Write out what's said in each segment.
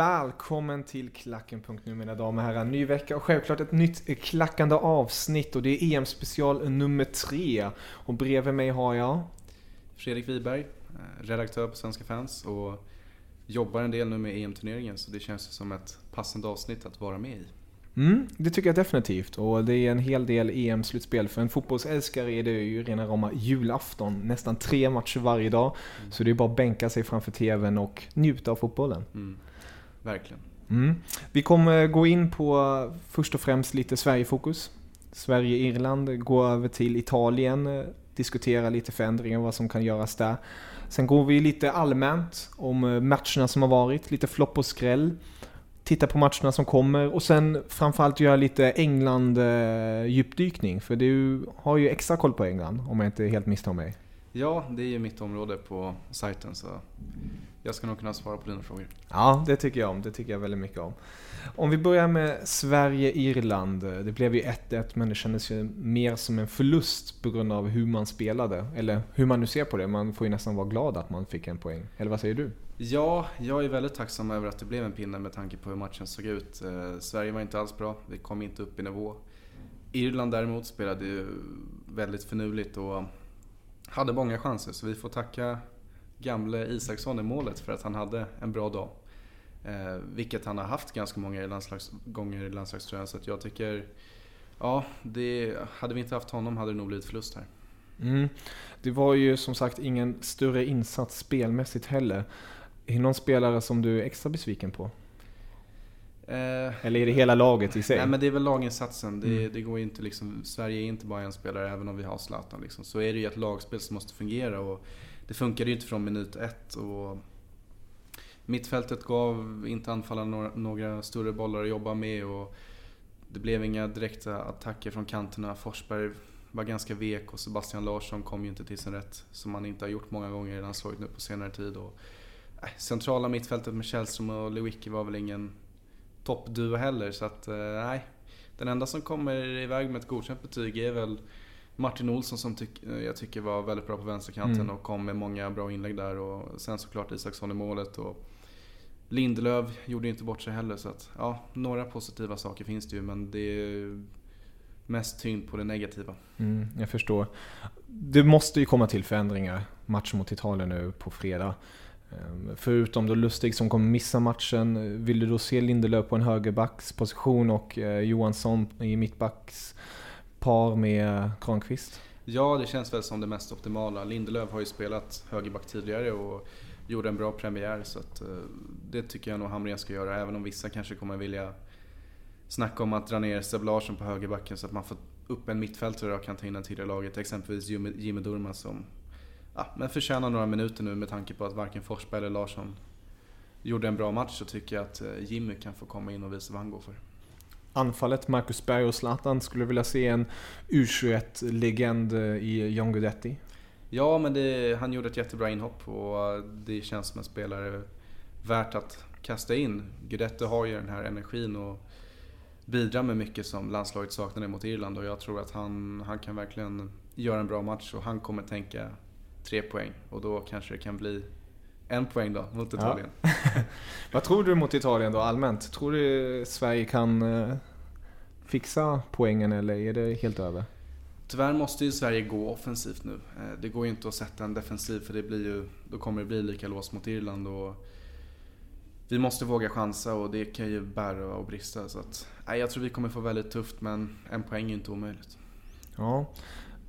Välkommen till Klacken.nu mina damer och herrar. Ny vecka och självklart ett nytt klackande avsnitt och det är EM special nummer tre. Och bredvid mig har jag... Fredrik Wiberg, eh, redaktör på Svenska fans och jobbar en del nu med EM-turneringen så det känns som ett passande avsnitt att vara med i. Mm, det tycker jag definitivt. Och det är en hel del EM-slutspel. För en fotbollsälskare är det ju rena rama julafton. Nästan tre matcher varje dag. Mm. Så det är bara att bänka sig framför TVn och njuta av fotbollen. Mm. Verkligen. Mm. Vi kommer gå in på först och främst lite Sverige-fokus. Sverige-Irland, gå över till Italien, diskutera lite förändringar, vad som kan göras där. Sen går vi lite allmänt om matcherna som har varit, lite flopp och skräll. Titta på matcherna som kommer och sen framförallt göra lite England-djupdykning. För du har ju extra koll på England, om jag inte helt misstar mig. Ja, det är ju mitt område på sajten så jag ska nog kunna svara på dina frågor. Ja, det tycker jag om. Det tycker jag väldigt mycket om. Om vi börjar med Sverige-Irland. Det blev ju 1-1 men det kändes ju mer som en förlust på grund av hur man spelade. Eller hur man nu ser på det. Man får ju nästan vara glad att man fick en poäng. Eller vad säger du? Ja, jag är väldigt tacksam över att det blev en pinne med tanke på hur matchen såg ut. Eh, Sverige var inte alls bra. Vi kom inte upp i nivå. Irland däremot spelade ju väldigt finurligt och hade många chanser. Så vi får tacka gamle Isaksson i målet för att han hade en bra dag. Eh, vilket han har haft ganska många landslags, gånger i landslagströjan. Så jag tycker, ja, det, hade vi inte haft honom hade det nog blivit förlust här. Mm. Det var ju som sagt ingen större insats spelmässigt heller. Är det någon spelare som du är extra besviken på? Eh, Eller är det hela laget i sig? Nej men det är väl laginsatsen. Det, mm. det går inte liksom, Sverige är inte bara en spelare även om vi har Zlatan. Liksom. Så är det ju ett lagspel som måste fungera. Och det funkade ju inte från minut ett. Och mittfältet gav inte anfallarna några, några större bollar att jobba med. Och det blev inga direkta attacker från kanterna. Forsberg var ganska vek och Sebastian Larsson kom ju inte till sin rätt. Som han inte har gjort många gånger i landslaget nu på senare tid. Och, äh, centrala mittfältet med Källström och Lewicki var väl ingen toppduo heller. Så att, eh, nej. Den enda som kommer iväg med ett godkänt betyg är väl Martin Olsson som tyck, eh, jag tycker var väldigt bra på vänsterkanten mm. och kom med många bra inlägg där. Och sen såklart Isaksson i målet. Och Lindelöf gjorde inte bort sig heller. Så att, ja, några positiva saker finns det ju men det är mest tyngd på det negativa. Mm, jag förstår. Det måste ju komma till förändringar. Match mot Italien nu på fredag. Ehm, förutom då Lustig som kommer missa matchen, vill du då se Lindelöf på en högerbacksposition och eh, Johansson i mittbacks par med Kranqvist? Ja, det känns väl som det mest optimala. Lindelöf har ju spelat högerback tidigare och gjorde en bra premiär så att, eh, det tycker jag nog Hamrén ska göra. Även om vissa kanske kommer vilja snacka om att dra ner Seb Larsson på högerbacken så att man får upp en mittfältare och kan ta in den tidigare laget. Exempelvis Jimmy Durmaz som ja, men förtjänar några minuter nu med tanke på att varken Forsberg eller Larsson gjorde en bra match så tycker jag att eh, Jimmy kan få komma in och visa vad han går för. Anfallet, Marcus Berg och Zlatan, skulle vilja se en U21-legend eh, i John Guidetti? Ja, men det, han gjorde ett jättebra inhopp och eh, det känns som en spelare värt att kasta in. Guidetti har ju den här energin och bidrar med mycket som landslaget saknade mot Irland och jag tror att han, han kan verkligen göra en bra match och han kommer tänka tre poäng och då kanske det kan bli en poäng då mot Italien. Ja. Vad tror du mot Italien då allmänt? Tror du Sverige kan eh, fixa poängen eller är det helt över? Tyvärr måste ju Sverige gå offensivt nu. Eh, det går ju inte att sätta en defensiv för det blir ju, då kommer det bli lika låst mot Irland. Och vi måste våga chansa och det kan ju bära och brista. Så att, nej, jag tror vi kommer få väldigt tufft men en poäng är ju inte omöjligt. Ja.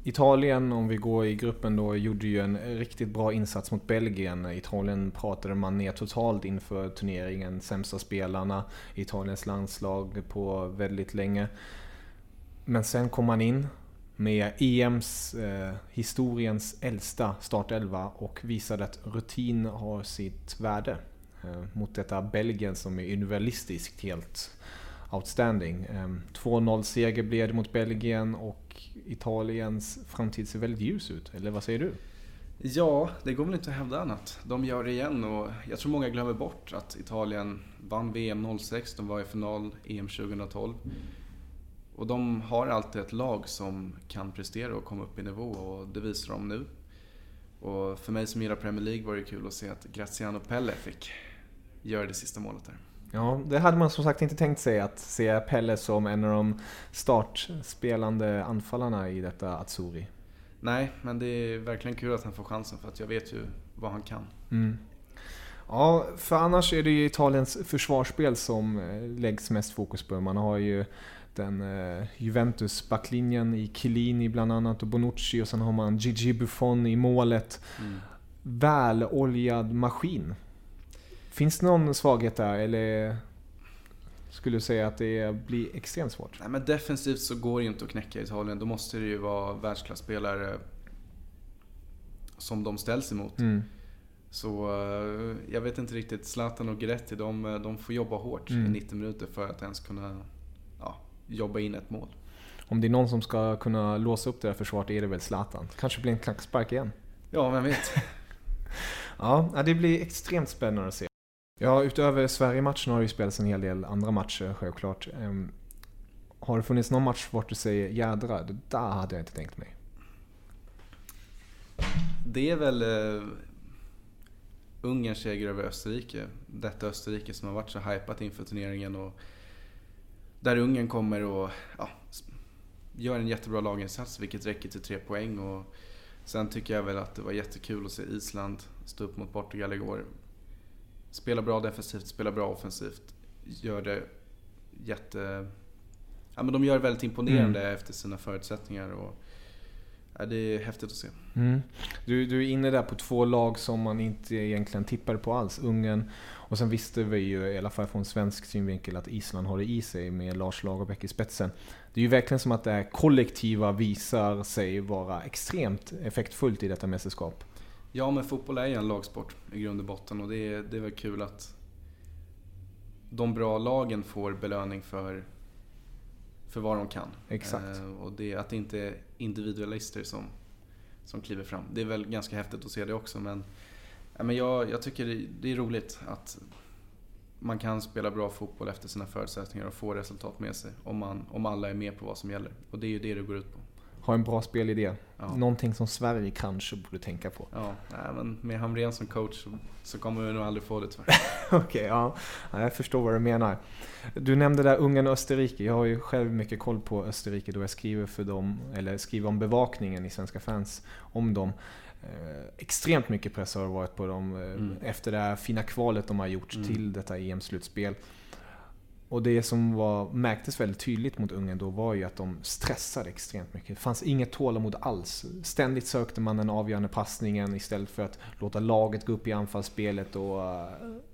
Italien, om vi går i gruppen då, gjorde ju en riktigt bra insats mot Belgien. Italien pratade man ner totalt inför turneringen. Sämsta spelarna i Italiens landslag på väldigt länge. Men sen kom man in med EMs eh, historiens äldsta startelva och visade att rutin har sitt värde. Eh, mot detta Belgien som är individualistiskt helt outstanding. Eh, 2-0-seger blev det mot Belgien och Italiens framtid ser väldigt ljus ut. Eller vad säger du? Ja, det går väl inte att hävda annat. De gör det igen och jag tror många glömmer bort att Italien vann VM 06, de var i final EM 2012. Och de har alltid ett lag som kan prestera och komma upp i nivå och det visar de nu. Och för mig som gillar Premier League var det kul att se att Graziano Pelle fick göra det sista målet där. Ja, det hade man som sagt inte tänkt sig att se Pelle som en av de startspelande anfallarna i detta Azzurri. Nej, men det är verkligen kul att han får chansen för att jag vet ju vad han kan. Mm. Ja, för annars är det ju Italiens försvarsspel som eh, läggs mest fokus på. Man har ju den eh, Juventus-backlinjen i Chiellini bland annat och Bonucci och sen har man Gigi Buffon i målet. Mm. Väloljad maskin. Finns det någon svaghet där eller skulle du säga att det blir extremt svårt? Nej, men defensivt så går det ju inte att knäcka Italien. Då måste det ju vara världsklasspelare som de ställs emot. Mm. Så eh, jag vet inte riktigt. Zlatan och Gretti, de, de får jobba hårt mm. i 90 minuter för att ens kunna ja, jobba in ett mål. Om det är någon som ska kunna låsa upp det där försvaret är det väl Zlatan. Kanske blir en klackspark igen. Ja, vem vet. ja, det blir extremt spännande att se. Ja, utöver Sverige-matchen har det ju spelats en hel del andra matcher självklart. Ehm, har det funnits någon match vart du säger jädra, det där hade jag inte tänkt mig? Det är väl eh, uh, Ungerns seger över Österrike. Detta Österrike som har varit så hypat inför turneringen. Och där Ungern kommer och ja, gör en jättebra laginsats vilket räcker till tre poäng. Och sen tycker jag väl att det var jättekul att se Island stå upp mot Portugal igår. Spelar bra defensivt, spelar bra offensivt. Gör det jätte... Ja, men de gör det väldigt imponerande mm. efter sina förutsättningar. Och, ja, det är häftigt att se. Mm. Du, du är inne där på två lag som man inte egentligen tippade på alls. Ungern och sen visste vi ju, i alla fall från svensk synvinkel, att Island har det i sig med Lars Lagerbäck i spetsen. Det är ju verkligen som att det här kollektiva visar sig vara extremt effektfullt i detta mästerskap. Ja, men fotboll är ju en lagsport i grund och botten och det är, det är väl kul att de bra lagen får belöning för, för vad de kan. Exakt. Eh, och det, att det inte är individualister som, som kliver fram. Det är väl ganska häftigt att se det också men, ja, men jag, jag tycker det, det är roligt att man kan spela bra fotboll efter sina förutsättningar och få resultat med sig om, man, om alla är med på vad som gäller. Och det är ju det det går ut på ha en bra spelidé. Ja. Någonting som Sverige kanske borde tänka på. Ja, nej, men med Hamrén som coach så, kommer vi nog aldrig få det tyvärr. Okej, okay, ja. Jag förstår vad du menar. Du nämnde där Ungern och Österrike. Jag har ju själv mycket koll på Österrike då jag skriver för dem, eller skriver om bevakningen i Svenska fans om dem. Eh, extremt mycket press har det varit på dem eh, mm. efter det här fina kvalet de har gjort mm. till detta EM-slutspel. Och det som var, märktes väldigt tydligt mot Ungern då var ju att de stressade extremt mycket. Det fanns inget tålamod alls. Ständigt sökte man den avgörande passningen istället för att låta laget gå upp i anfallsspelet och eh,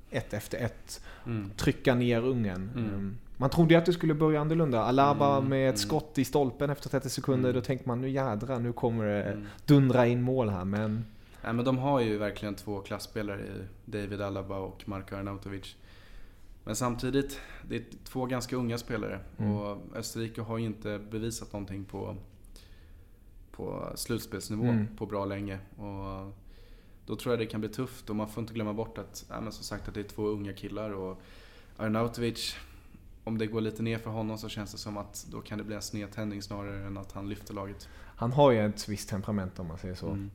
ett efter ett mm. trycka ner Ungern. Mm. Ehm, man trodde ju att det skulle börja annorlunda. Alaba mm. med ett mm. skott i stolpen efter 30 sekunder. Mm. Då tänkte man nu jädra, nu kommer det mm. dundra in mål här. Men... Ja, men de har ju verkligen två klassspelare i David Alaba och Marko Arnautovic. Men samtidigt, det är två ganska unga spelare mm. och Österrike har ju inte bevisat någonting på, på slutspelsnivå Mm. på bra länge. Och då tror jag det kan bli tufft och man får inte glömma bort att, ja, men som sagt, att det är två unga killar och Arnautovic, om det går lite ner för honom så känns det som att då kan det bli en snedtändning snarare än att han lyfter laget. Han har ju ett visst temperament om man säger så. Mm.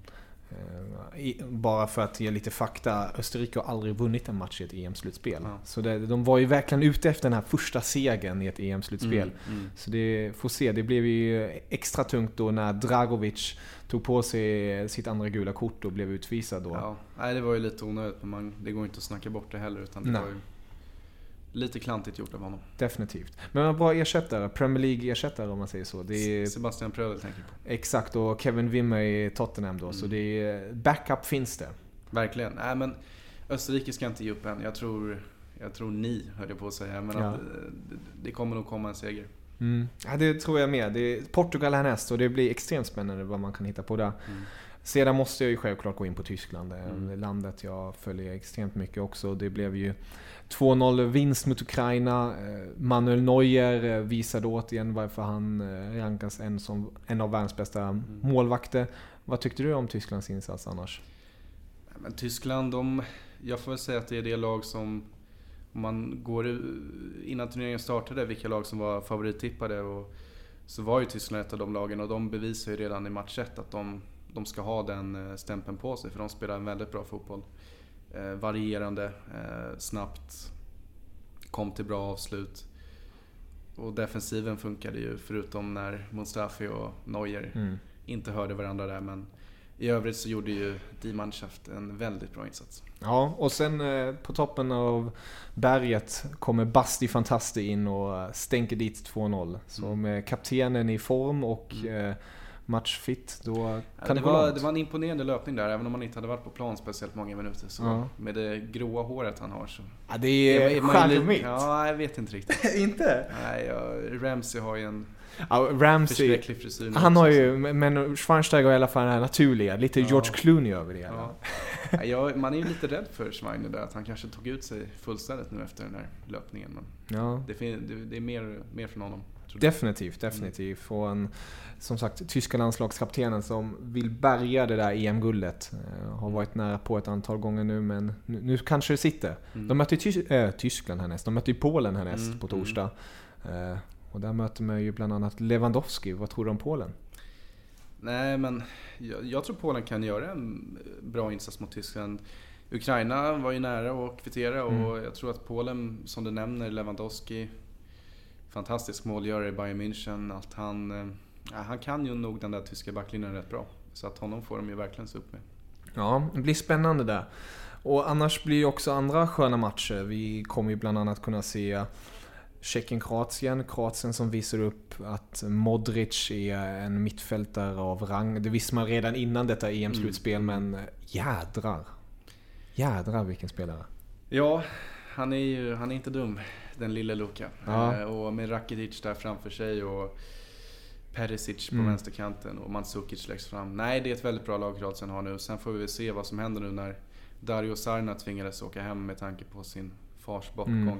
Eh, Bara för att ge lite fakta. Österrike har aldrig vunnit en match i ett EM-slutspel. Ja. Så det, de var ju verkligen ute efter den här första segern i ett EM-slutspel. Mm, mm. Så det får se. Det blev ju extra tungt då när Dragovic tog på sig sitt andra gula kort och blev utvisad då. Ja, nej, det var ju lite onödigt men man, det går inte att snacka bort det heller utan det Nej. var ju lite klantigt gjort av honom. Definitivt. Men en bra ersättare. Premier League-ersättare om man säger så. Är Sebastian Prödel tänker på. exakt. Och Kevin Wimmer i Tottenham då. Så Mm. det är, backup finns det. Verkligen. Nej men Österrike ska inte ge upp än. Jag tror, jag tror ni, höll jag på att säga. Men Ja. att, det, det kommer nog komma en seger. Mm. Ja, det tror jag med. Det är Portugal härnäst och det blir extremt spännande vad man kan hitta på där. Mm. Sedan måste jag ju självklart gå in på Tyskland. Det är Mm. landet jag följer extremt mycket också. Det blev ju 2-0 vinst mot Ukraina. Eh, Manuel Neuer eh, visade återigen varför han eh, rankas en, som en av världens bästa Mm. målvakter. Vad tyckte du om Tysklands insats annars? Men Tyskland, de, jag får väl säga att det är det lag som, om man går innan turneringen startade, vilka lag som var favorittippade. Och, så var ju Tyskland ett av de lagen och de bevisar ju redan i match 1 att de, de ska ha den eh, stämpeln på sig. För de spelar en väldigt bra fotboll. Eh, varierande, eh, snabbt, kom till bra avslut. Och defensiven funkade ju förutom när Mustafi och Neuer Mm. inte hörde varandra där. Men i övrigt så gjorde ju Die Mannschaft en väldigt bra insats. Ja, och sen eh, på toppen av berget kommer Basti Fantasti in och stänker dit 2-0. Så Mm. med kaptenen i form och Mm. eh, matchfit, då Ja, kan det, det, gå var, långt. det var en imponerande löpning där, även om man inte hade varit på plan speciellt många minuter. Så Ja. Med det gråa håret han har så... Ja, det är charmigt. Ja, jag vet inte riktigt. Inte? Nej, ja, Ramsey har ju en Ja, Ramsey, han också, har ju, men Schweinsteiger har i alla fall den här naturliga, lite Ja. George Clooney över det hela. Ja. Ja, man är ju lite rädd för Schweiner där, att han kanske tog ut sig fullständigt nu efter den här löpningen. Men Ja. det, det är mer, mer från honom. Tror jag. Definitivt, definitivt. Och en, som sagt, tyska landslagskaptenen som vill bärga det där EM-guldet. Eh, har varit nära på ett antal gånger nu, men nu, nu kanske det sitter. Mm. De möter Tys- äh, Tyskland härnäst. De möter ju Polen härnäst Mm, på torsdag. Eh, och där möter man ju bland annat Lewandowski. Vad tror du om Polen? Nej, men jag, jag tror Polen kan göra en bra insats mot Tyskland. Ukraina var ju nära att kvittera och Mm. jag tror att Polen, som du nämner, Lewandowski, fantastisk målgörare i Bayern München. Att han, eh, ja, han kan ju nog den där tyska backlinjen rätt bra. Så att honom får de ju verkligen se upp med. Ja, det blir spännande där. Och annars blir ju också andra sköna matcher. Vi kommer ju bland annat kunna se Tjeckien-Kroatien. Kroatien som visar upp att Modric är en mittfältare av rang. Det visste man redan innan detta EM-slutspel, Mm. men jädrar. Jädrar vilken spelare. Ja, han är ju han är inte dum, den lille Luka. Ja. Eh, Och med Rakitic där framför sig och Perisic på Mm. vänsterkanten och Mandzukic längst fram. Nej, det är ett väldigt bra lag Kroatien har nu. Sen får vi väl se vad som händer nu när Dario Sarna tvingades åka hem med tanke på sin fars bortgång. Mm.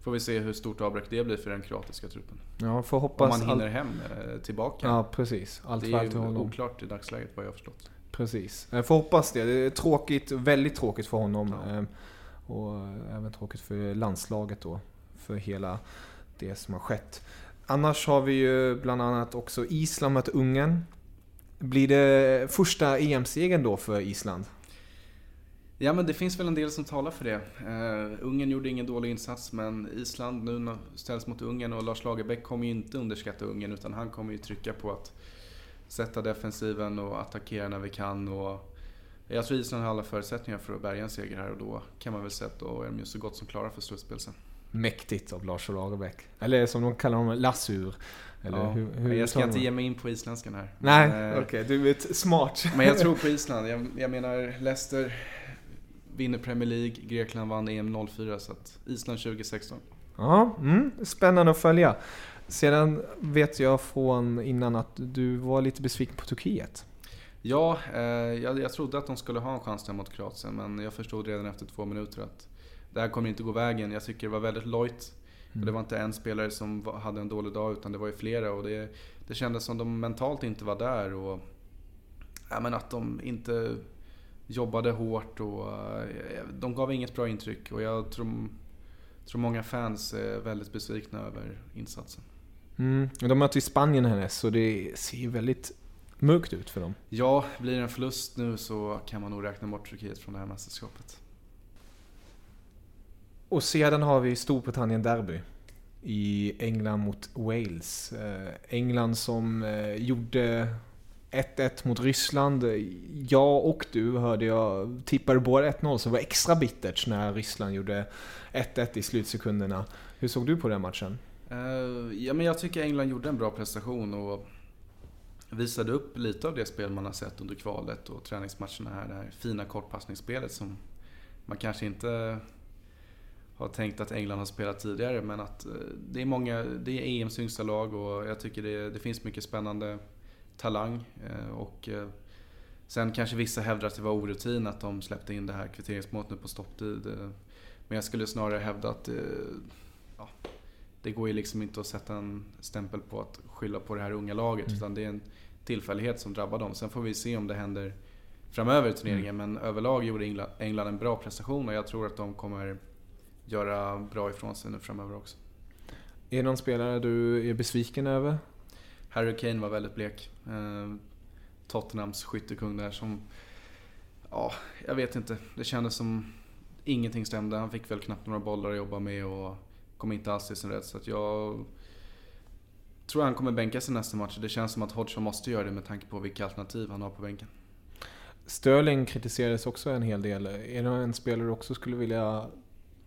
Får vi se hur stort avbräck det blir för den kroatiska truppen. Ja, får Om hoppas... man hinner allt- hem eh, tillbaka. Ja, precis. Allt det är ju oklart i dagsläget vad jag har förstått. Precis. Jag får hoppas det. Det är tråkigt, väldigt tråkigt för honom. Ja. Eh, Och även tråkigt för landslaget då. För hela det som har skett. Annars har vi ju bland annat också Island mot Ungern. Blir det första EM-segern då för Island? Ja men det finns väl en del som talar för det. Uh, Ungern gjorde ingen dålig insats men Island nu ställs mot Ungern och Lars Lagerbäck kommer ju inte underskatta Ungern utan han kommer ju trycka på att sätta defensiven och attackera när vi kan. Och jag tror Island har alla förutsättningar för att bärga en seger här och då kan man väl säga att då är de ju så gott som klara för slutspel sen. Mäktigt av Lars Lagerbäck. Eller som de kallar honom, Lassur. Eller Ja, hur, hur jag ska inte ge mig in på isländskan här. Nej, eh, okej. Du är smart. Men jag tror på Island. Jag, jag menar Leicester vinner Premier League, Grekland vann EM 04 så att Island 2016. Ja, mm, spännande att följa. Sedan vet jag från innan att du var lite besviken på Turkiet. Ja, eh, jag, jag trodde att de skulle ha en chans där mot Kroatien men jag förstod redan efter två minuter att det här kommer inte gå vägen. Jag tycker det var väldigt lojt. Och Det var inte en spelare som hade en dålig dag utan det var ju flera och det, det kändes som de mentalt inte var där och ja, men att de inte jobbade hårt och eh, de gav inget bra intryck och jag tror, tror många fans är väldigt besvikna över insatsen. Mm. De möter ju Spanien härnäst så det ser ju väldigt mörkt ut för dem. Ja, blir det en förlust nu så kan man nog räkna bort Turkiet från det här mästerskapet. Och sedan har vi Storbritannien derby i England mot Wales. Eh, England som eh, gjorde 1-1 mot Ryssland. Jag och du hörde jag tippade båda 1-0 så det var extra bittert när Ryssland gjorde 1-1 i slutsekunderna. Hur såg du på den matchen? Uh, ja, men jag tycker England gjorde en bra prestation och visade upp lite av det spel man har sett under kvalet och träningsmatcherna här. Det här fina kortpassningsspelet som man kanske inte har tänkt att England har spelat tidigare. Men att eh, det är många, det är EMs yngsta lag och jag tycker det, det finns mycket spännande talang. Eh, och eh, sen kanske vissa hävdar att det var orutin att de släppte in det här kvitteringsmålet nu på stopptid. Men jag skulle snarare hävda att ja, det går ju liksom inte att sätta en stämpel på att skylla på det här unga laget. Mm. Utan det är en tillfällighet som drabbar dem. Sen får vi se om det händer framöver i turneringen. Mm. Men överlag gjorde England en bra prestation och jag tror att de kommer göra bra ifrån sig nu framöver också. Är det någon spelare du är besviken över? Harry Kane var väldigt blek. Eh, Tottenhams skyttekung där som... Ja, jag vet inte. Det kändes som ingenting stämde. Han fick väl knappt några bollar att jobba med och kom inte alls till sin rätt. Så att jag tror han kommer bänka sig nästa match. Det känns som att Hodgson måste göra det med tanke på vilka alternativ han har på bänken. Sterling kritiserades också en hel del. Är det en spelare du också skulle vilja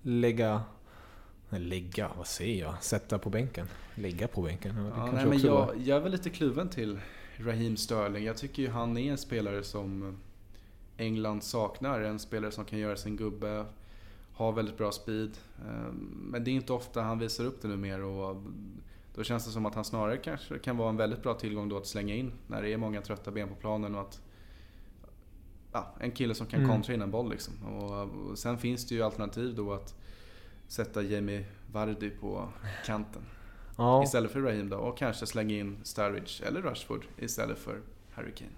lägga lägga, vad säger jag? Sätta på bänken? Lägga på bänken? Ja, nej, men jag, jag är väl lite kluven till Raheem Sterling. Jag tycker ju han är en spelare som England saknar. En spelare som kan göra sin gubbe, har väldigt bra speed. Ehm, men det är inte ofta han visar upp det nu mer och då känns det som att han snarare kanske kan vara en väldigt bra tillgång då att slänga in när det är många trötta ben på planen och att ja, en kille som kan mm. kontra in en boll liksom. Och, och, sen finns det ju alternativ då att sätta Jamie Vardy på kanten. Ja. Istället för Raheem då. Och kanske slänga in Sturridge eller Rushford istället för Harry Kane.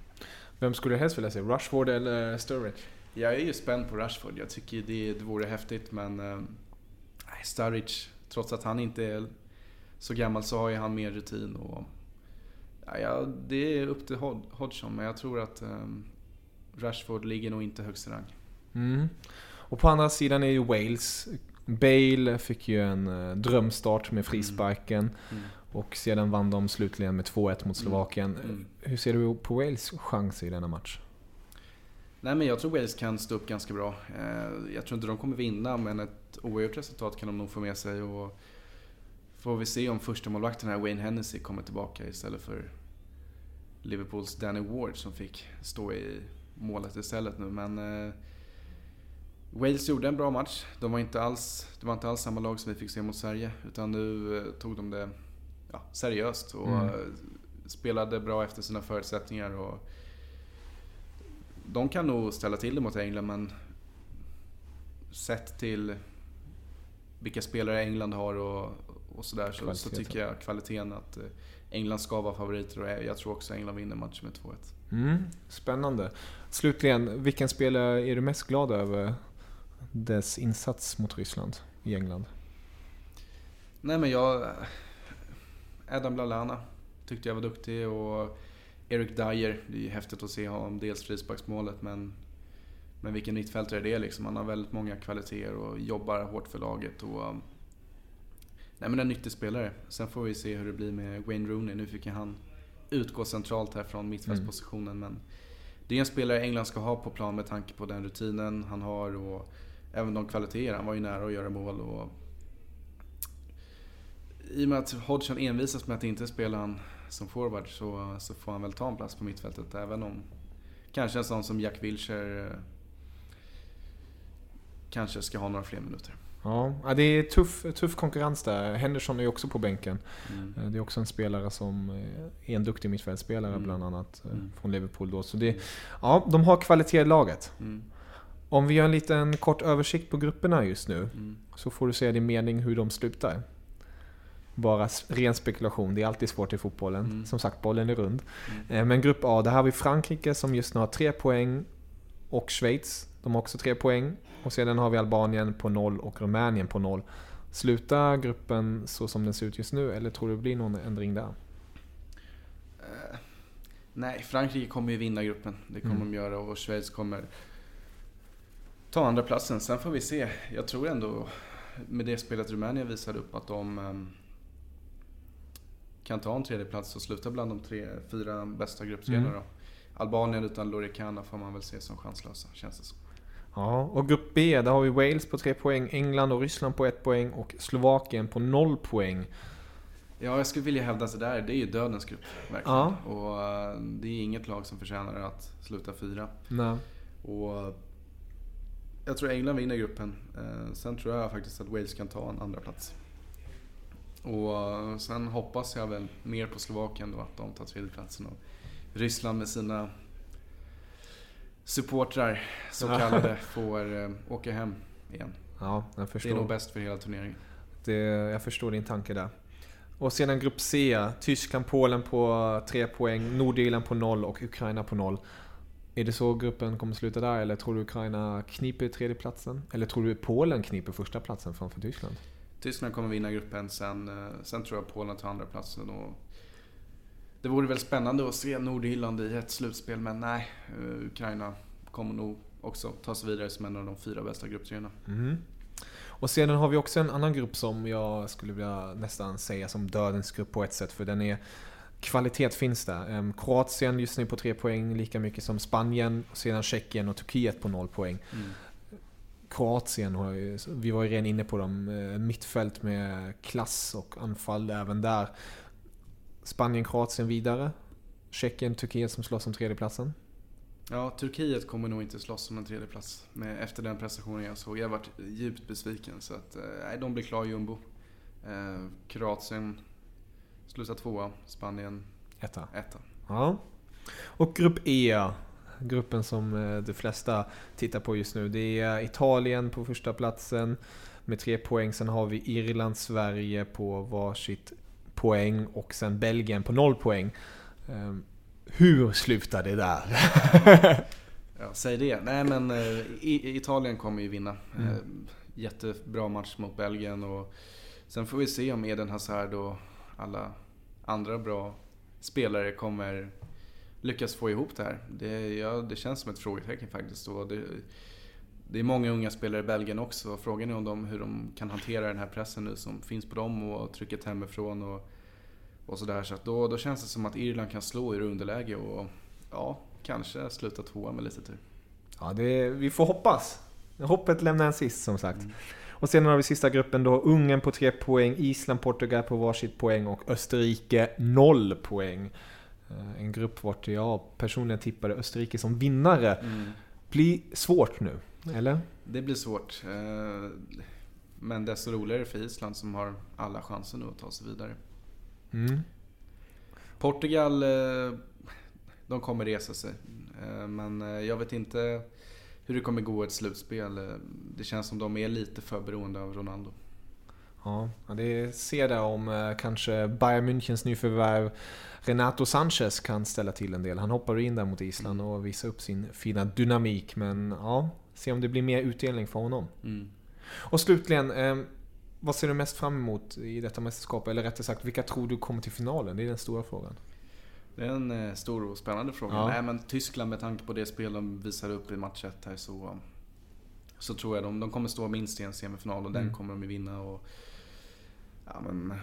Vem skulle du helst vilja se? Rushford eller Sturridge? Jag är ju spänd på Rashford. Jag tycker det, det vore häftigt men... Äh, Sturridge, trots att han inte är så gammal så har ju han mer rutin och... Ja, det är upp till Hodgson men jag tror att ähm, Rashford ligger nog inte högst i rang. Mm. Och på andra sidan är ju Wales. Bale fick ju en uh, drömstart med frisparken. Mm. Mm. Och sedan vann de slutligen med 2-1 mot mm. Slovakien. Mm. Hur ser du på Wales chanser i denna match? Nej men jag tror Wales kan stå upp ganska bra. Eh, jag tror inte de kommer vinna men ett oavgjort resultat kan de nog få med sig. Och får vi se om första målvakten här Wayne Hennessy kommer tillbaka istället för Liverpools Danny Ward som fick stå i målet istället nu. Men eh, Wales gjorde en bra match. De var inte alls, det var inte alls samma lag som vi fick se mot Sverige. Utan nu eh, tog de det ja, seriöst och mm. Eh, spelade bra efter sina förutsättningar. Och de kan nog ställa till det mot England men sett till vilka spelare England har och, och sådär så, så, tycker jag kvaliteten att eh, England ska vara favoriter och jag tror också England vinner matchen med 2-1. Mm, spännande. Slutligen, vilken spelare är du mest glad över dess insats mot Ryssland i England? Nej men jag... Adam Lallana tyckte jag var duktig och Eric Dyer, det är ju häftigt att se honom. Dels frisparksmålet men, men vilken mittfältare det är liksom. Han har väldigt många kvaliteter och jobbar hårt för laget. Och, nej men en nyttig spelare. Sen får vi se hur det blir med Wayne Rooney. Nu fick han utgå centralt här från mittfältspositionen. Mm. Men det är en spelare England ska ha på plan med tanke på den rutinen han har och även de kvaliteter. Han var ju nära att göra mål. Och I och med att Hodgson envisas med att inte spela han som forward så, så får han väl ta en plats på mittfältet. Även om kanske en sån som Jack Wilshere eh, kanske ska ha några fler minuter. Ja, det är tuff, tuff konkurrens där. Henderson är ju också på bänken. Mm. Eh, det är också en spelare som är en duktig mittfältspelare mm. bland annat eh, mm. från Liverpool. Då. Så det, ja, de har kvalitet i laget. Mm. Om vi gör en liten kort översikt på grupperna just nu mm. så får du säga din mening hur de slutar. bara ren spekulation. Det är alltid svårt i fotbollen. Mm. Som sagt, bollen är rund. Eh, Men grupp A, där har vi Frankrike som just nu har tre poäng och Schweiz. De har också tre poäng. Och sedan har vi Albanien på noll och Rumänien på noll. Slutar gruppen så som den ser ut just nu eller tror du det blir någon ändring där? Eh, nej, Frankrike kommer ju vinna gruppen. Det kommer Mm. de göra och Schweiz kommer ta andra platsen. Sen får vi se. Jag tror ändå med det spelet Rumänien visade upp att de ehm, kan ta en tredje plats och sluta bland de tre, fyra bästa gruppspelarna. Mm. Albanien utan Loricana får man väl se som chanslösa, känns det som. Ja, och grupp B, där har vi Wales på tre poäng, England och Ryssland på ett poäng och Slovakien på noll poäng. Ja, jag skulle vilja hävda att det där, det är ju dödens grupp. Verkligen. Ja. Och eh, det är inget lag som förtjänar att sluta fyra. Nej. Och jag tror England vinner gruppen. Eh, Sen tror jag faktiskt att Wales kan ta en andra plats. Och eh, sen hoppas jag väl mer på Slovakien då, att de tar tredjeplatsen. Och Ryssland med sina supportrar, så kallade, får eh, åka hem igen. Ja, jag Det förstår. är nog bäst för hela turneringen. Det, jag förstår din tanke där. Och sedan grupp C. Tyskland, Polen på tre poäng, Nordirland på noll och Ukraina på noll. Är det så gruppen kommer sluta där eller tror du Ukraina kniper tredjeplatsen? Eller tror du Polen kniper första platsen framför Tyskland? Tyskland kommer vinna gruppen, sen, eh, sen tror jag Polen tar andra platsen och Det vore väl spännande att se Nordirland i ett slutspel, men nej. eh, Ukraina kommer nog också ta sig vidare som en av de fyra bästa gruppserierna. Mhm. Och sedan har vi också en annan grupp som jag skulle vilja nästan säga som dödens grupp på ett sätt. För den är Kvalitet finns där. Ehm, Kroatien just nu på tre poäng, lika mycket som Spanien. Och sedan Tjeckien och Turkiet på noll poäng. Mm. Kroatien, har ju, vi var ju redan inne på dem. Eh, Mittfält med klass och anfall även där. Spanien, Kroatien vidare. Tjeckien, Turkiet som slåss om tredjeplatsen. Ja, Turkiet kommer nog inte slåss om en tredje plats med, efter den prestationen jag såg. Jag varit djupt besviken så att, eh, nej, de blir klar jumbo. Eh, Kroatien slutar tvåa, Spanien Etta. etta. Ja. Och grupp E. Gruppen som eh, de flesta tittar på just nu. Det är Italien på första platsen med tre poäng. Sen har vi Irland, Sverige på varsitt poäng och sen Belgien på noll poäng. Ehm, Hur slutar det där? Ja, säg det. Nej men eh, Italien kommer ju vinna. Mm. Eh, jättebra match mot Belgien och sen får vi se om Eden Hazard och alla andra bra spelare kommer lyckas få ihop det här. Det, ja, det känns som ett frågetecken faktiskt. Och det, det är många unga spelare i Belgien också. Frågan är om de, hur de kan hantera den här pressen nu som finns på dem och trycket hemifrån och, och sådär. Så att då, då känns det som att Irland kan slå ur underläge och ja, kanske sluta tvåa med lite tur. Ja, det, vi får hoppas. Hoppet lämnar en sist som sagt. Mm. Och sen har vi sista gruppen då. Ungern på tre poäng, Island, Portugal på varsitt poäng och Österrike noll poäng. Eh, En grupp vart jag personligen tippade Österrike som vinnare. Mm. Blir svårt nu, eller? Det blir svårt. eh, Men desto roligare för Island som har alla chanser nu att ta sig vidare. Mm. Portugal, eh, de kommer resa sig. Eh, Men jag vet inte hur det kommer gå i ett slutspel. Det känns som de är lite för beroende av Ronaldo. Ja, det ser där om kanske Bayern Münchens nyförvärv Renato Sanchez kan ställa till en del. Han hoppar in där mot Island och visar upp sin fina dynamik. Men ja, se om det blir mer utdelning för honom. Mm. Och slutligen, eh, vad ser du mest fram emot i detta mästerskap? Eller rättare sagt, vilka tror du kommer till finalen? Det är den stora frågan. Det är en eh, stor och spännande fråga. Ja. Nej, men Tyskland med tanke på det spel de visade upp i match 1 här så, så tror jag de, de kommer stå minst i en semifinal och den Mm. kommer de ju vinna. Och, ja, men,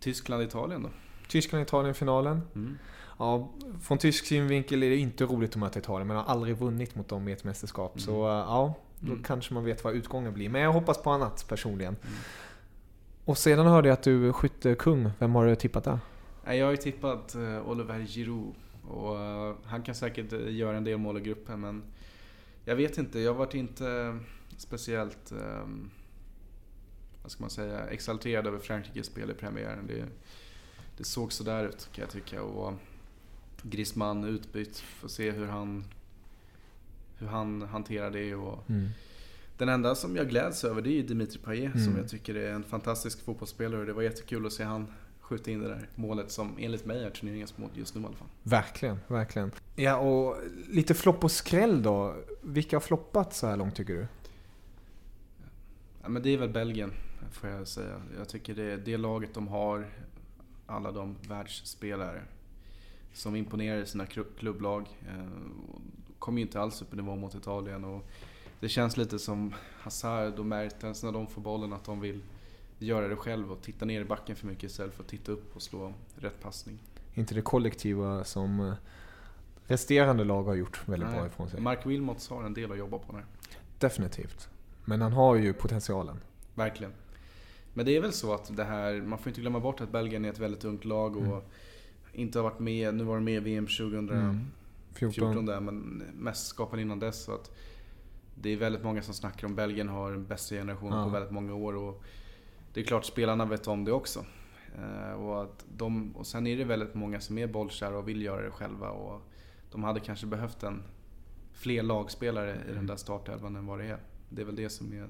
Tyskland-Italien då? Tyskland-Italien-finalen. Mm. Ja, från tysk synvinkel är det inte roligt att möta Italien, men har aldrig vunnit mot dem i ett mästerskap. Mm. Så eh, ja, då Mm. kanske man vet vad utgången blir. Men jag hoppas på annat personligen. Mm. Och sedan hörde jag att du skytte kung. Vem har du tippat där? Jag har ju tippat eh, Oliver Giroud och eh, han kan säkert göra en del mål i gruppen men jag vet inte, jag varit inte speciellt ehm, vad ska man säga, exalterad över Frankrikes spel i premiären. Det, det såg sådär ut kan jag tycka och Griezmann utbytt, får se hur han, hur han hanterar det och Den enda som jag gläds över det är ju Dimitri Payet Mm. som jag tycker är en fantastisk fotbollsspelare. Det var jättekul att se han skjuta in det där målet som enligt mig är turneringens mål just nu i alla fall. Verkligen, verkligen. Ja, och lite flopp och skräll då. Vilka har floppat så här långt tycker du? Ja, men det är väl Belgien, får jag säga. Jag tycker det är det laget de har, alla de världsspelare som imponerar i sina klubblag. Eh, Kommer ju inte alls upp i nivå mot Italien. Och det känns lite som Hazard och Mertens när de får bollen att de vill göra det själv och titta ner i backen för mycket istället för att titta upp och slå rätt passning. Inte det kollektiva som eh, resterande lag har gjort väldigt bra Nej, ifrån sig. Mark Wilmots har en del att jobba på där. Definitivt. Men han har ju potentialen. Verkligen. Men det är väl så att det här, man får inte glömma bort att Belgien är ett väldigt ungt lag och Mm. Inte har varit med, nu var de med i VM 2014 14. där men mästerskapen innan dess. Så att det är väldigt många som snackar om Belgien har den bästa generationen Ja. på väldigt många år. Och det är klart spelarna vet om det också. Eh, och, att de, och sen är det väldigt många som är bollkära och vill göra det själva. Och de hade kanske behövt en, fler lagspelare i Mm. den där startelvan än vad det är. Det är väl det som är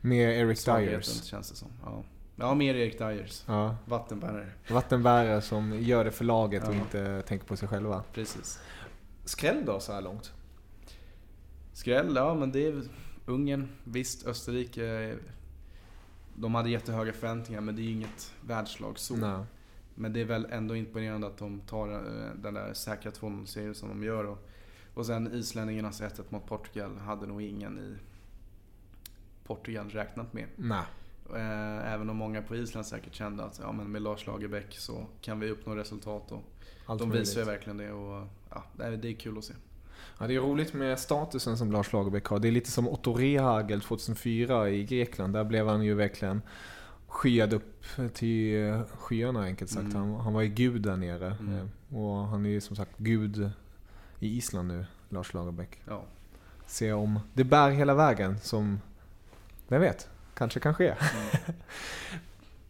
Med Eric Dyers. känns det som. Ja, ja mer Erik Dyers. Ja, Vattenbärare. vattenbärare som gör det för laget och Ja. inte tänker på sig själva. Precis. Skräll då så här långt? Skräll, ja men det är Ungern, visst Österrike. De hade jättehöga förväntningar men det är ju inget världslag så. Nej. Men det är väl ändå imponerande att de tar eh, den där säkra 2-0-serien som de gör. Och, och sen islänningarnas 1 mot Portugal hade nog ingen i Portugal räknat med. Nej. Eh, Även om många på Island säkert kände att ja, men med Lars Lagerbäck så kan vi uppnå resultat. Och Allt de möjligt. visar ju verkligen det och ja, det är- det är kul att se. Ja, det är roligt med statusen som Lars Lagerbäck har. Det är lite som Otto Rehagel 2004 i Grekland. Där blev han ju verkligen skyad upp till skyarna enkelt sagt. Mm. Han, han var ju gud där nere. Mm. Eh, Och han är ju som sagt gud i Island nu, Lars Lagerbäck. Ja. Se om det bär hela vägen som, vem vet, kanske kan ske.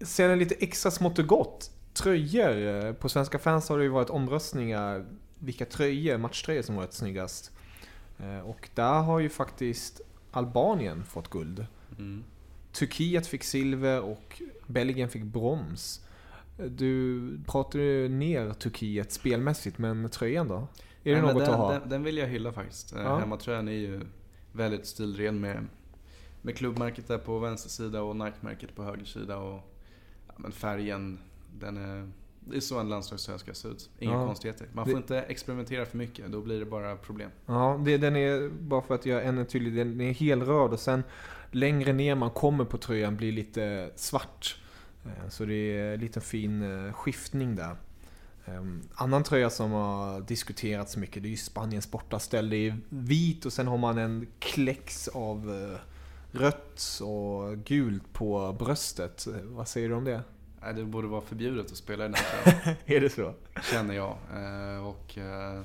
Sen är lite extra smått och gott. Tröjor. Eh, På Svenska fans har det ju varit omröstningar vilka tröjor, matchtröjor som varit snyggast. Eh, Och där har ju faktiskt Albanien fått guld. Mm. Turkiet fick silver och Belgien fick brons. Eh, Du pratar ju ner Turkiet spelmässigt, men tröjan då? Är det Nej, något den, att ha? Den, den vill jag hylla faktiskt. Ja. Ja. Hemmatröjan är ju väldigt stilren med, med klubbmärket där på vänster sida och Nike-märket på höger sida. Och, ja, men färgen, den är, det är så en landslagströja ska se ut. Inga Ja. konstigheter. Man Det- får inte experimentera för mycket, då blir det bara problem. Ja, det, den är, bara för att göra ännu tydlig, den är helröd och sen längre ner man kommer på tröjan blir lite svart. Eh, Så det är en liten fin eh, skiftning där. Ehm, Annan tröja som har diskuterats mycket det är ju Spaniens bortaställ. Det är vit och sen har man en kläcks av eh, rött och gult på bröstet. Vad säger du om det? Det borde vara förbjudet att spela i den här är det så? känner jag. Eh, och, eh,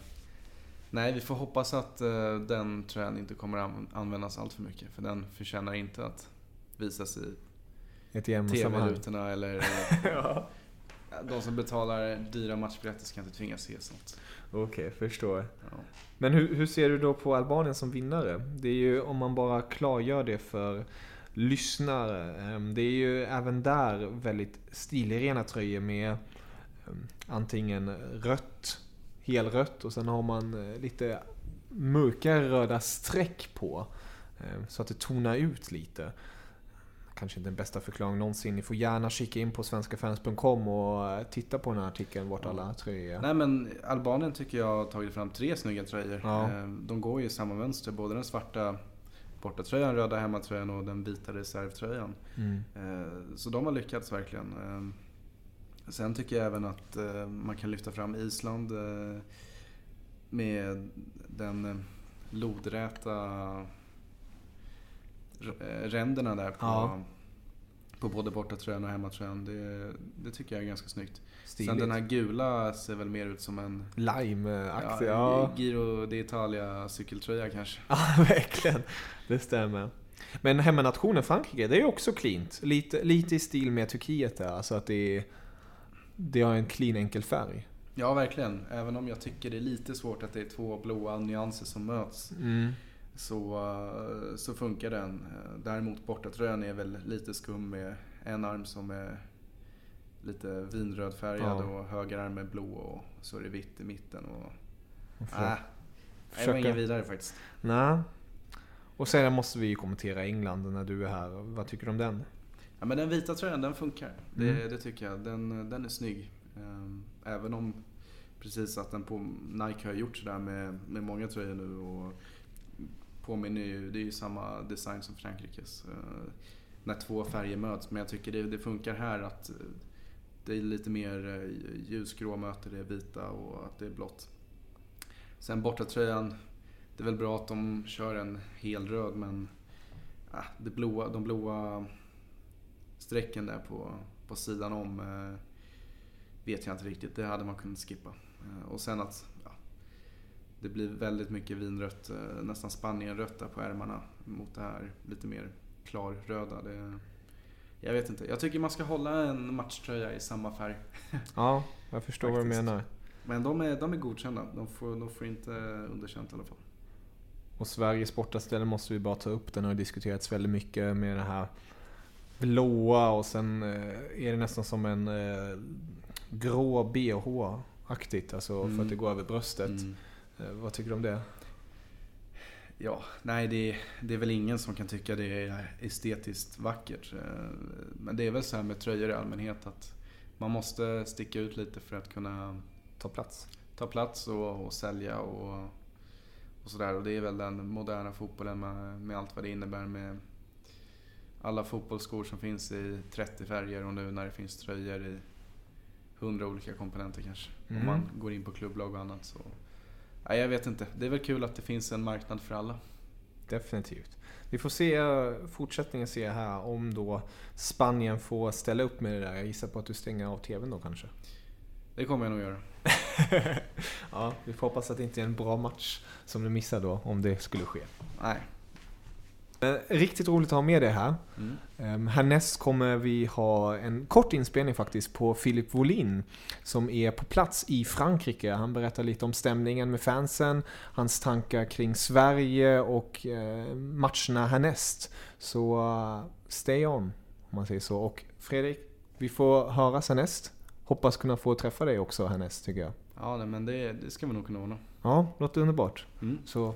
nej, vi får hoppas att eh, den tröjan inte kommer an- användas allt för mycket. För den förtjänar inte att visas i. TV-rutorna eller de som betalar dyra matchbiljetter ska inte tvingas se sånt. Okej, förstår. Ja. Men hur, hur ser du då på Albanien som vinnare? Det är ju om man bara klargör det för lyssnare. ehm, Det är ju även där väldigt stilrena tröjor med ehm, antingen rött, helrött och sen har man eh, lite mörkare röda streck på. ehm, Så att det tonar ut lite. Kanske inte den bästa förklaringen någonsin. Ni får gärna kika in på svenskafans.com och eh, titta på den här artikeln vart alla tröjor är. Nej men Albanien tycker jag har tagit fram tre snygga tröjor. Ja. Eh, De går ju i samma mönster. Både den svarta bortatröjan, röda hemmatröjan och den vita reservtröjan. Mm. Eh, Så de har lyckats verkligen. Sen tycker jag även att man kan lyfta fram Island med den lodräta ränderna där på, Ja. på både bortatröjan och hemmatröjan. Det, det tycker jag är ganska snyggt. Stiligt. Sen den här gula ser väl mer ut som en Lime-aktig. ja, Ja, Giro d'Italia cykeltröja kanske. ja. verkligen. Det stämmer. Men hemmanationen Frankrike, det är också cleant. Lite, lite i stil med Turkiet där. Alltså att det, är, det har en clean enkel färg. Ja, verkligen. Även om jag tycker det är lite svårt att det är två blåa nyanser som möts. Mm. Så, eh, så funkar den. Eh, däremot bortatröjan är väl lite skum med en arm som är lite vinrödfärgad ja. och höger arm är blå och så är det vitt i mitten. Och, äh, det var ingen vidare faktiskt. Nej. Och sen måste vi ju kommentera England när du är här. Vad tycker du om den? Ja men den vita tröjan den funkar. Det, mm. det tycker jag. Den, den är snygg. Ehm, även om precis att den på Nike har gjort sådär med, med många tröjor nu och påminner ju, det är ju samma design som Frankrikes. Eh, när två färger möts. Men jag tycker det, det, funkar här att eh, det är lite mer eh, ljusgrå möter det vita och att det är blått. Sen bortatröjan, det är väl bra att de kör en helröd men äh, det blåa, de blåa strecken där på, på sidan om äh, vet jag inte riktigt. Det hade man kunnat skippa. och sen att det blir väldigt mycket vinrött, eh, nästan Spanienrött där på ärmarna mot det här lite mer klarröda. Det, jag vet inte. Jag tycker man ska hålla en matchtröja i samma färg. Ja, jag förstår vad du menar. Men de är, de är godkända. De får, de får inte underkänt i alla fall. Och Sveriges sportaställe måste vi bara ta upp. Den har diskuterats väldigt mycket med det här blåa och sen eh, är det nästan som en eh, grå bh-aktigt. Alltså mm. för att det går över bröstet. Mm. Eh, vad tycker du om det? Ja, nej det, det, är väl ingen som kan tycka det är estetiskt vackert. Eh, men det är väl så här med tröjor i allmänhet att man måste sticka ut lite för att kunna ta plats, ta plats och, och sälja och, och sådär. Och det är väl den moderna fotbollen med, med allt vad det innebär med alla fotbollsskor som finns i 30 färger och nu när det finns tröjor i 100 olika komponenter kanske. Mm. Om man går in på klubblag och annat så Nej, jag vet inte. Det är väl kul att det finns en marknad för alla. Definitivt. Vi får se fortsättningen se här om då Spanien får ställa upp med det där. Jag gissar på att du stänger av TVn då kanske? Det kommer jag nog göra. ja, vi får hoppas att det inte är en bra match som du missar då, om det skulle ske. Nej, riktigt roligt att ha med dig här. Mm. Um, härnäst kommer vi ha en kort inspelning faktiskt på Philip Volin som är på plats i Frankrike. Han berättar lite om stämningen med fansen, hans tankar kring Sverige och uh, matcherna härnäst. Så uh, stay on, om man säger så. Och Fredrik, vi får höras härnäst. Hoppas kunna få träffa dig också härnäst tycker jag. Ja, men det, det ska vi nog kunna ordna. Ja, låter underbart. Mm. Så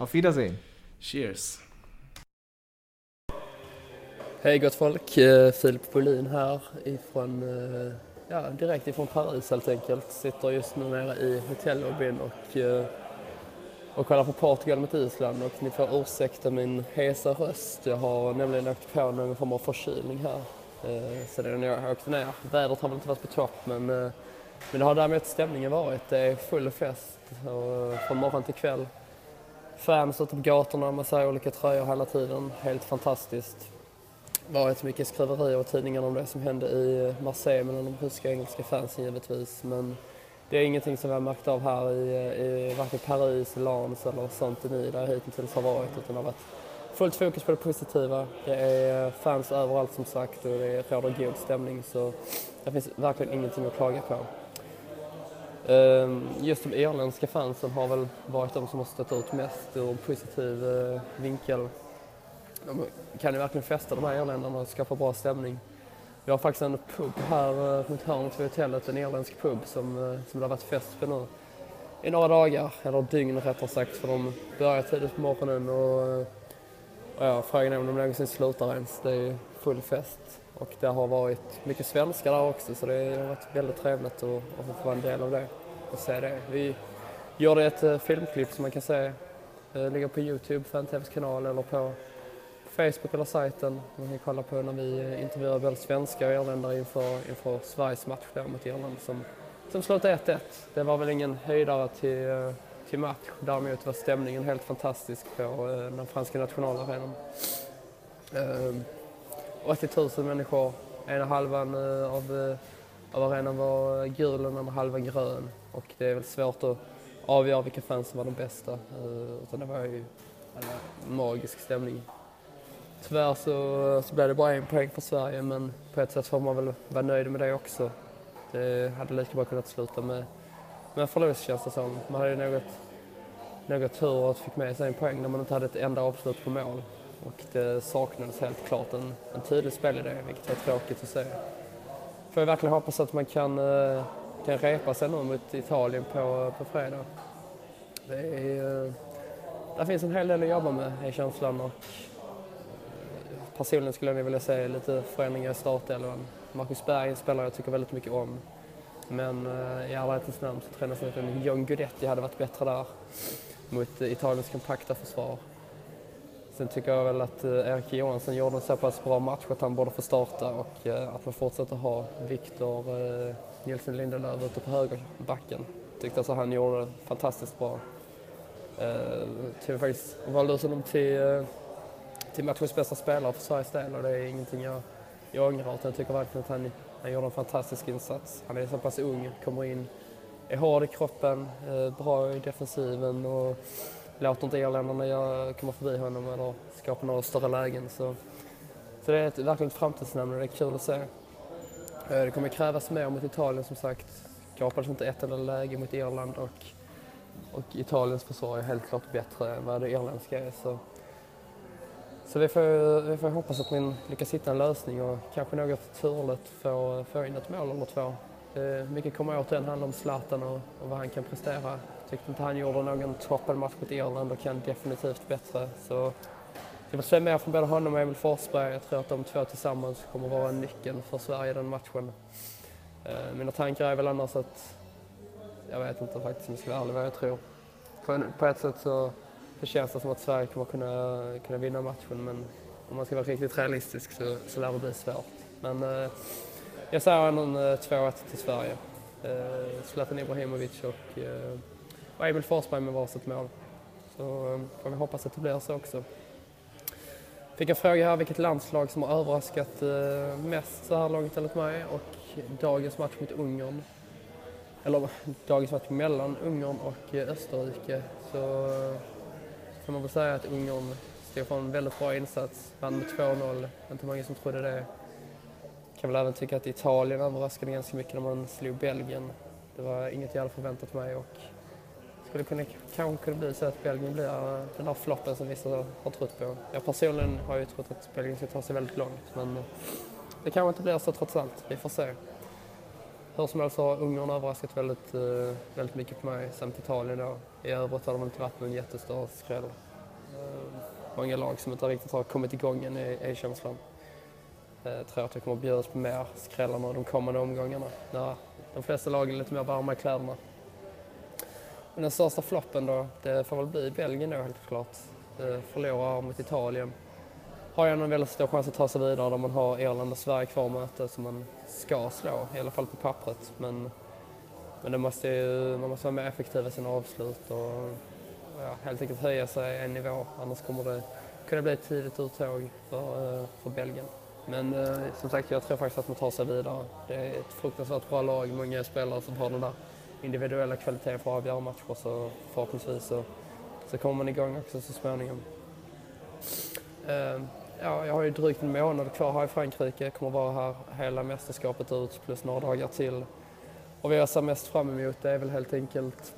Auf Wiedersehen. Cheers. Hej gott folk, eh, Filip Bolin här ifrån, eh, ja, direkt ifrån Paris helt enkelt. Sitter just nu nere i hotellobbyn och, eh, och kollar på Portugal mot Island och ni får ursäkta min hesa röst. Jag har nämligen åkt på någon form av förkylning här sedan jag åkte ner. Vädret har väl inte varit på topp men, men det har däremot stämningen varit. Det är full fest från morgon till kväll fans ute på gatorna med så olika tröjor hela tiden. Helt fantastiskt. Det varit mycket skriverier och tidningar om det som hände i Marseille mellan de ryska och engelska fansen givetvis. Men det är ingenting som vi har märkt av här i, i varken Paris, Lens eller Saint-Denis där jag hittills har varit utan det har varit fullt fokus på det positiva. Det är fans överallt som sagt och det råder god stämning så det finns verkligen ingenting att klaga på. Ehm, just de irländska fansen har väl varit de som har stött ut mest ur positiv eh, vinkel. De kan ju verkligen fästa de här irländarna och skapa bra stämning. Vi har faktiskt en pub här eh, runt hörnet vid hotellet, en irländsk pub som, eh, som det har varit fest på nu i några dagar, eller dygn rättare sagt, för de börjar tidigt på morgonen och, och ja, frågan är om de någonsin slutar ens. Det är full fest och det har varit mycket svenskar där också så det har varit väldigt trevligt att, att få vara en del av det och se det. Vi gjorde ett eh, filmklipp som man kan se eh, ligger på Youtube, FanTVs kanal eller på Facebook eller sajten. Man kan kolla på när vi eh, intervjuar både svenska och irländare inför, inför Sveriges match där mot Irland som, som slutade 1-1. Det var väl ingen höjdare till, till match. Däremot var stämningen helt fantastisk på den franska nationalarenan. Ehm, 80 000 människor. Ena halvan av, av arenan var gul och den andra halvan grön. Och det är väl svårt att avgöra vilka fans som var de bästa. Eh, utan det var ju en eh, magisk stämning. Tyvärr så, så blev det bara en poäng för Sverige men på ett sätt får man väl vara nöjd med det också. Det hade lika bra kunnat sluta med, med en förlust känns det som. Man hade ju något, något tur att fick med sig en poäng när man inte hade ett enda avslut på mål. Och det saknades helt klart en, en tydlig spelidé, vilket var tråkigt att se. Får jag verkligen hoppas att man kan, eh, kan repa sig nu mot Italien på, på fredag. Det är, eh, där finns en hel del att jobba med, är känslan. Och eh, personligen skulle jag vilja se lite förändringar i startelvan. Marcus Berg är en spelare jag tycker väldigt mycket om. Men eh, i ärlighetens namn så tror jag nästan att John Guidetti hade varit bättre där mot Italiens kompakta försvar. Sen tycker jag väl att eh, Erik Johansson gjorde en så pass bra match att han borde få starta och eh, att man fortsätter ha Viktor eh, Nilsson Lindelöf ute på högerbacken. Tyckte alltså han gjorde det fantastiskt bra. Till faktiskt valde ut honom till, till matchens bästa spelare för Sveriges del och det är ingenting jag, jag ångrar utan jag tycker verkligen att han, han gjorde en fantastisk insats. Han är så pass ung, kommer in, är hård i kroppen, bra i defensiven och låter inte irländarna komma förbi honom eller skapa några större lägen. Så, så det är ett, verkligen ett framtidsnamn och det är kul att se. Eh, det kommer krävas mer mot Italien som sagt. Skapades inte ett enda läge mot Irland och, och Italiens försvar är helt klart bättre än vad det irländska är. Så, så vi får, vi får hoppas att man lyckas hitta en lösning och kanske något turligt få, få in ett mål eller två. Eh, mycket kommer återigen handla om Zlatan och, och vad han kan prestera Tyckte inte han gjorde någon toppenmatch mot Irland och kan definitivt bättre. Så jag vill se mer från både honom och Emil Forsberg. Jag tror att de två tillsammans kommer vara nyckeln för Sverige i den matchen. Eh, mina tankar är väl annars att, jag vet inte faktiskt om jag ska vara ärlig vad jag tror. På, ett sätt så, så känns det som att Sverige kommer kunna, kunna vinna matchen men om man ska vara riktigt realistisk så, så lär det bli svårt. Men eh, jag säger ändå 2-1 eh, till Sverige. Eh, Zlatan Ibrahimovic och och Emil Forsberg med varsitt mål. Så ehm, får vi hoppas att det blir så också. Fick en fråga här vilket landslag som har överraskat eh, mest så här långt enligt mig och dagens match mot Ungern. Eller dagens match mellan Ungern och eh, Österrike så eh, får man väl säga att Ungern stod för en väldigt bra insats. Vann med 2-0, inte många som trodde det. Kan väl även tycka att Italien överraskade ganska mycket när man slog Belgien. Det var inget jag hade förväntat mig och skulle kunna, kanske kunna bli så att Belgien blir eh, den där floppen som vissa har trott på. Jag personligen har ju trott att Belgien ska ta sig väldigt långt men eh, det kanske inte blir så trots allt. Vi får se. Hur som helst har Ungern överraskat väldigt, eh, väldigt mycket på mig samt Italien då. I övrigt har de inte varit någon jättestor skräll. Många lag som inte riktigt har kommit igång än är känslan. Jag tror att det kommer att bjudas på mer skrällar de kommande omgångarna. När de flesta lag är lite mer varma i kläderna. Men den största floppen då, det får väl bli Belgien då helt klart. Eh, förlorar mot Italien. Har ju en väldigt stor chans att ta sig vidare där man har Irland och Sverige kvar möte som man ska slå, i alla fall på pappret. Men, men det måste ju, man måste vara mer effektiv i sina avslut och ja, helt enkelt höja sig en nivå. Annars kommer det kunna bli ett tidigt uttåg för, eh, för Belgien. Men eh, som sagt, jag tror faktiskt att man tar sig vidare. Det är ett fruktansvärt bra lag, många spelare som har den där individuella kvaliteten får avgöra matcher så förhoppningsvis så, så kommer man igång också så småningom. Uh, ja, jag har ju drygt en månad kvar här i Frankrike. Jag kommer vara här hela mästerskapet ut plus några dagar till. Och vad jag ser mest fram emot det är väl helt enkelt,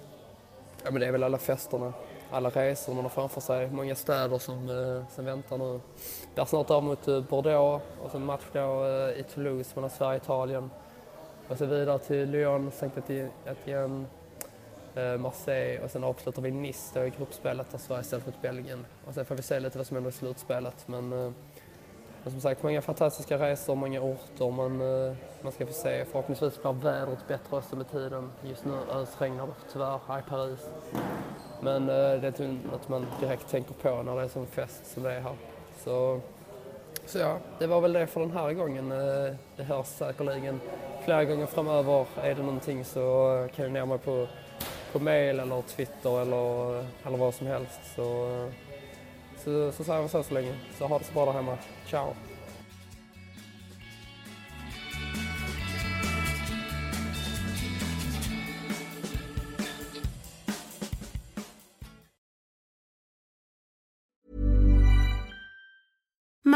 ja men det är väl alla festerna, alla resor man har framför sig, många städer som, eh, som väntar nu. Där snart av mot eh, Bordeaux och sen match då eh, i Toulouse mellan Sverige och Italien. Och så vidare till Lyon, Saint Etienne, eh, Marseille och sen avslutar vi Nice då i gruppspelet där Sverige ställs mot Belgien. Och sen får vi se lite vad som händer i slutspelet. Men, eh, men som sagt, många fantastiska resor, många orter man, eh, man ska få se. Förhoppningsvis blir vädret bättre också med tiden. Just nu ösregnar det tyvärr här i Paris. Men eh, det är inte något man direkt tänker på när det är som fest som det är här. Så, så ja, det var väl det för den här gången. Eh, det hörs säkerligen flera gånger framöver. Är det någonting så kan du nå mig på på mail eller Twitter eller, eller vad som helst. Så, så, så säger vi så så länge. Så ha det så bra där hemma. Ciao!